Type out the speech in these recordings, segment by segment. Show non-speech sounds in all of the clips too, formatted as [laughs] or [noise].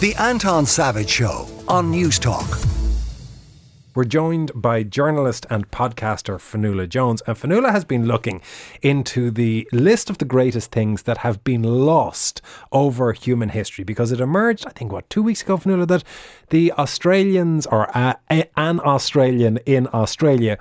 The Anton Savage Show on Newstalk. We're joined by journalist and podcaster Fionnuala Jones. And Fionnuala has been looking into the list of the greatest things that have been lost over human history because it emerged, I think, what, two weeks ago, Fionnuala, that the Australians or an Australian in Australia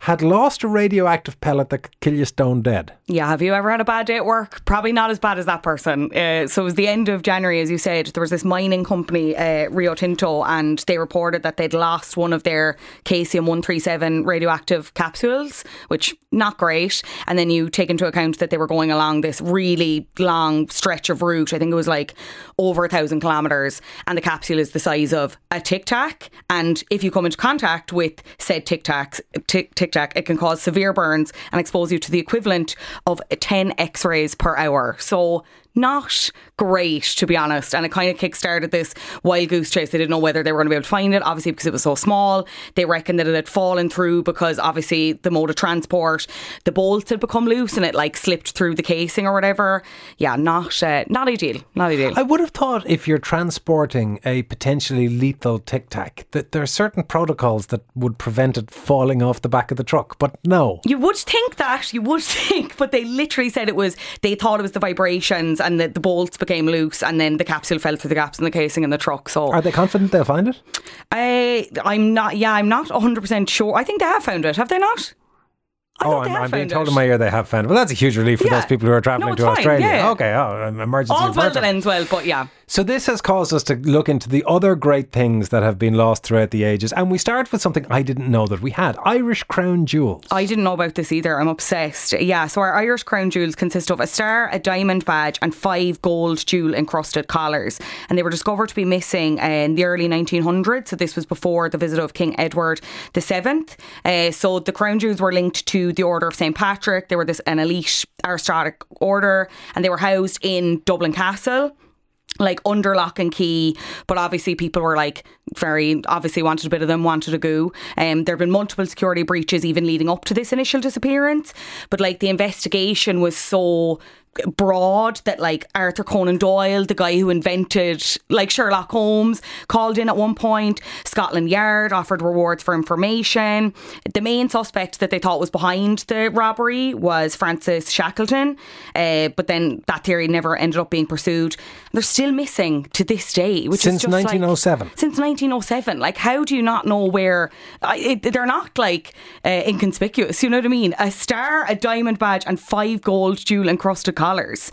had lost a radioactive pellet that could kill you stone dead. Yeah, have you ever had a bad day at work? Probably not as bad as that person. Uh, so it was the end of January, as you said. There was this mining company, uh, Rio Tinto, and they reported that they'd lost one of their caesium 137 radioactive capsules, which not great. And then you take into account that they were going along this really long stretch of route. I think it was like over a thousand kilometres, and the capsule is the size of a tic tac. And if you come into contact with said tic tacs, tic tac, it can cause severe burns and expose you to the equivalent of 10 x rays per hour. So not great, to be honest. And it kind of kick-started this wild goose chase. They didn't know whether they were going to be able to find it, obviously, because it was so small. They reckoned that it had fallen through because, obviously, the mode of transport, the bolts had become loose and it like slipped through the casing or whatever. Yeah, not uh, not ideal. Not ideal. I would have thought if you're transporting a potentially lethal tic tac, that there are certain protocols that would prevent it falling off the back of the truck. But no. You would think that. You would [laughs] think. But they literally said it was, they thought it was the vibrations and the, the bolts became loose and then the capsule fell through the gaps in the casing in the truck. So Are they confident they'll find it? I, I'm not, yeah, I'm not 100% sure. I think they have found it, have they not? I oh, I'm, I'm being told it. in my ear they have found it. Well, that's a huge relief for Yeah. those people who are travelling No, to fine, Australia. yeah. Okay, oh, emergency. All well that ends well, but yeah. So this has caused us to look into the other great things that have been lost throughout the ages, and we start with something I didn't know that we had: Irish crown jewels. I didn't know about this either. I'm obsessed. Yeah, so our Irish crown jewels consist of a star, a diamond badge, and five gold jewel encrusted collars. And they were discovered to be missing uh, in the early 1900s. So this was before the visit of King Edward VII. Uh, so the crown jewels were linked to the Order of St Patrick. They were this an elite aristocratic order, and they were housed in Dublin Castle like under lock and key, but obviously people were like very obviously wanted a bit of them, wanted a goo. Um, there have been multiple security breaches even leading up to this initial disappearance, but like the investigation was so broad that like Arthur Conan Doyle, the guy who invented like Sherlock Holmes, called in at one point. Scotland Yard offered rewards for information. The main suspect that they thought was behind the robbery was Francis Shackleton, uh, but then that theory never ended up being pursued. They're still missing to this day, which Since is just like- 1907. since 1907. Like, how do you not know where? I it, they're not like uh, inconspicuous. You know what I mean? A star, a diamond badge, and five gold jewel encrusted collars.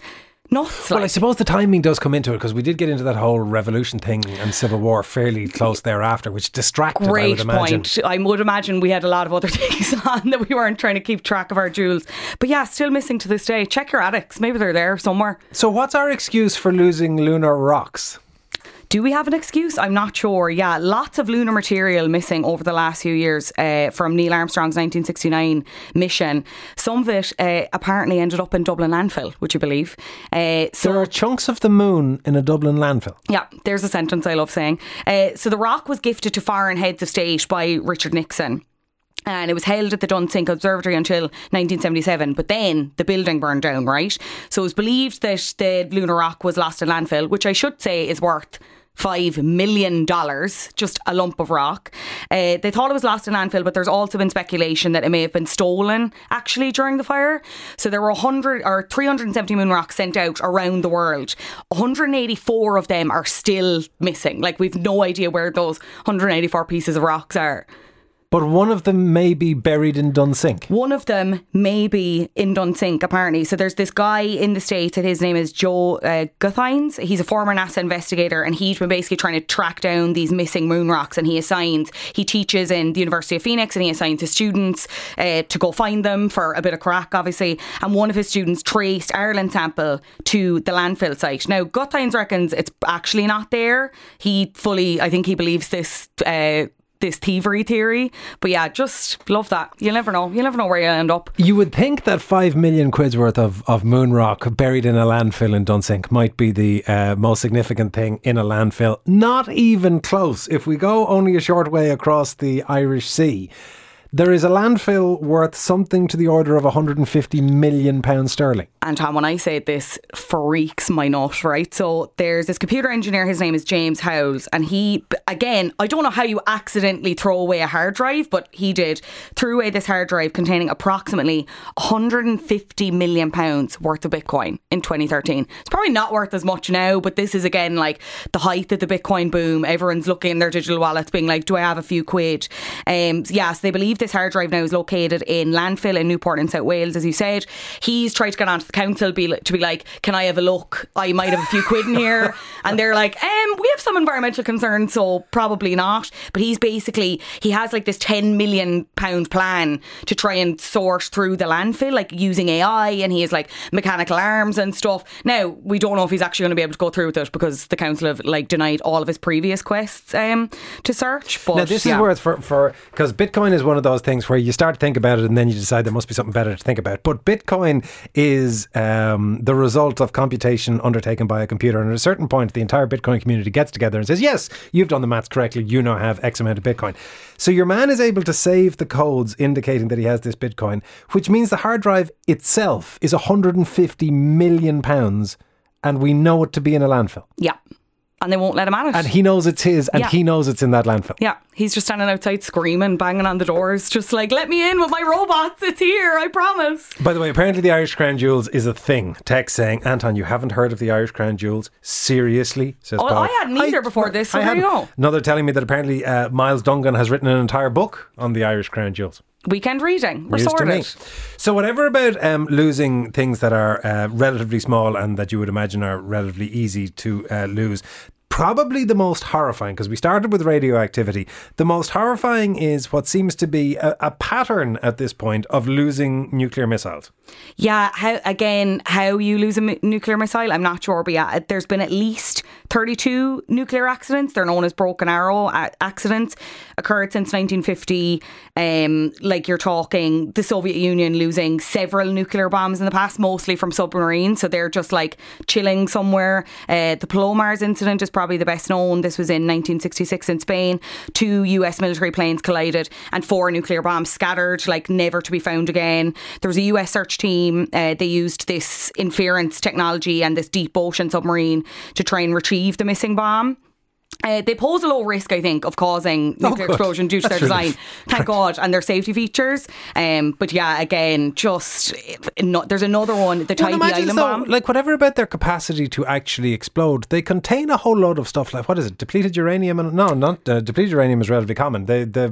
Nuts. Well, I suppose the timing does come into it because we did get into that whole revolution thing and civil war fairly close thereafter, which distracted. I Great imagine. point. I would imagine we had a lot of other [laughs] things on that we weren't trying to keep track of our jewels. But yeah, still missing to this day. Check your attics. Maybe they're there somewhere. So, what's our excuse for losing lunar rocks? Do we have an excuse? I'm not sure. Yeah, lots of lunar material missing over the last few years uh, from Neil Armstrong's 1969 mission. Some of it uh, apparently ended up in Dublin landfill, would you believe? Uh, so There are chunks of the moon in a Dublin landfill. yeah, there's a sentence I love saying. Uh, so the rock was gifted to foreign heads of state by Richard Nixon. And it was held at the Dunsink Observatory until 1977. But then the building burned down, right? So it was believed that the lunar rock was lost in landfill, which I should say is worth five million dollars, just a lump of rock. Uh, they thought it was lost in landfill, but there's also been speculation that it may have been stolen actually during the fire. So there were 100 or 370 moon rocks sent out around the world. 184 of them are still missing. Like we've no idea where those 184 pieces of rocks are. But one of them may be buried in Dunsink. One of them may be in Dunsink, apparently. So there's this guy in the States, and his name is Joe uh, Gutheinz. He's a former NASA investigator, and he's been basically trying to track down these missing moon rocks. And he assigns, he teaches in the University of Phoenix, and he assigns his students uh, to go find them for a bit of crack, obviously. And one of his students traced Ireland sample to the landfill site. Now, Gutheinz reckons it's actually not there. He fully, I think he believes this. Uh, this thievery theory, but yeah, just love that. You'll never know. You'll never know where you'll end up. You would think that five million quid's worth of, of moon rock buried in a landfill in Dunsink might be the uh, most significant thing in a landfill. Not even close. If we go only a short way across the Irish Sea, there is a landfill worth something to the order of 150 million pounds sterling. And Tom, when I say this freaks my nut, right? So there's this computer engineer, his name is James Howells, and he, again, I don't know how you accidentally throw away a hard drive, but he did, threw away this hard drive containing approximately 150 million pounds worth of Bitcoin in 2013. It's probably not worth as much now, but this is again like the height of the Bitcoin boom. Everyone's looking in their digital wallets, being like, do I have a few quid? Um, yes, they believe this hard drive now is located in landfill in Newport in South Wales, as you said. He's tried to get onto the council be, to be like, can I have a look? I might have a few quid in here. [laughs] And they're like, have some environmental concerns, so probably not. But he's basically, he has like this 10 million pound plan to try and sort through the landfill, like using AI, and he has like mechanical arms and stuff. Now, we don't know if he's actually going to be able to go through with it because the council have like denied all of his previous quests um, to search. But Now, this yeah. is worth for, for, because Bitcoin is one of those things where you start to think about it and then you decide there must be something better to think about. But Bitcoin is um, the result of computation undertaken by a computer. And at a certain point, the entire Bitcoin community gets together and says, yes, you've done the maths correctly. You now have X amount of Bitcoin. So your man is able to save the codes indicating that he has this Bitcoin, which means the hard drive itself is 150 million pounds. And we know it to be in a landfill. Yeah. And they won't let him it. And he knows it's his and Yeah. he knows it's in that landfill. yeah, he's just standing outside screaming, banging on the doors, just like, let me in with my robots. It's here, I promise. By the way, apparently the Irish Crown Jewels is a thing. Text saying, Anton, you haven't heard of the Irish Crown Jewels? Seriously? Says Oh, Paul. I hadn't either before this, so there you go. Another telling me that apparently uh, Myles Dungan has written an entire book on the Irish Crown Jewels. Weekend reading. We're News sorted. So, whatever about um, losing things that are uh, relatively small and that you would imagine are relatively easy to uh, lose, probably the most horrifying, because we started with radioactivity, the most horrifying is what seems to be a, a pattern at this point of losing nuclear missiles. Yeah, how again, how you lose a m- nuclear missile, I'm not sure, but yeah, there's been at least 32 nuclear accidents. They're known as broken arrow accidents, occurred since 1950. Um, like you're talking the Soviet Union losing several nuclear bombs in the past, mostly from submarines. So they're just like chilling somewhere. Uh, the Palomares incident is probably the best known. This was in 1966 in Spain. Two US military planes collided and four nuclear bombs scattered, like never to be found again. There was a US search team. Uh, they used this inference technology and this deep ocean submarine to try and retrieve the missing bomb. Uh, they pose a low risk, I think, of causing nuclear Oh, explosion due to That's their design. Thank God, and their safety features. Um, but yeah, again, just no, there's another one, the Well, Tybee Island though, bomb. like whatever about their capacity to actually explode, they contain a whole load of stuff like what is it? Depleted uranium and no, not uh, depleted uranium is relatively common. The the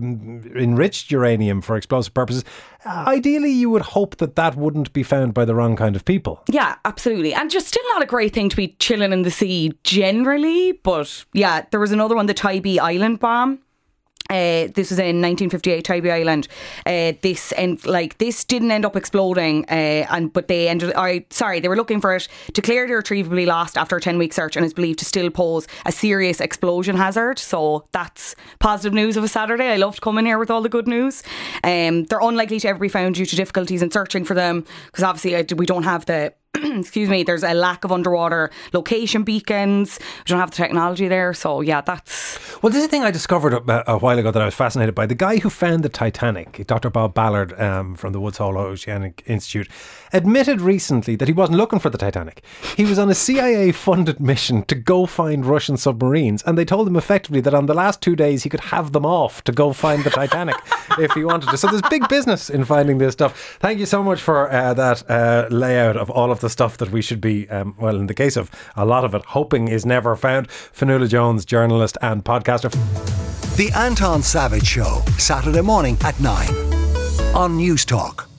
enriched uranium for explosive purposes. Ideally, you would hope that that wouldn't be found by the wrong kind of people. Yeah, absolutely. And just still not a great thing to be chilling in the sea generally. But yeah, there was another one, the Tybee Island bomb. Uh, this was in 1958, Tybee Island. Uh, this and like this didn't end up exploding, uh, and but they ended. I sorry, they were looking for it declared irretrievably lost after a 10 week search, and is believed to still pose a serious explosion hazard. So that's positive news of a Saturday. I loved coming here with all the good news. Um, they're unlikely to ever be found due to difficulties in searching for them because obviously uh, we don't have the [clears throat] excuse me, there's a lack of underwater location beacons. We don't have the technology there. So, yeah, that's. Well, this is a thing I discovered a, a while ago that I was fascinated by. The guy who found the Titanic, Dr. Bob Ballard um, from the Woods Hole Oceanic Institute, admitted recently that he wasn't looking for the Titanic. He was on a CIA funded mission to go find Russian submarines, and they told him effectively that on the last two days he could have them off to go find the Titanic [laughs] if he wanted to. So there's big business in finding this stuff. Thank you so much for uh, that uh, layout of all of the stuff that we should be, um, well, in the case of a lot of it, hoping is never found. Fionnuala Jones, journalist and podcaster. The Anton Savage Show, Saturday morning at 9 on Newstalk.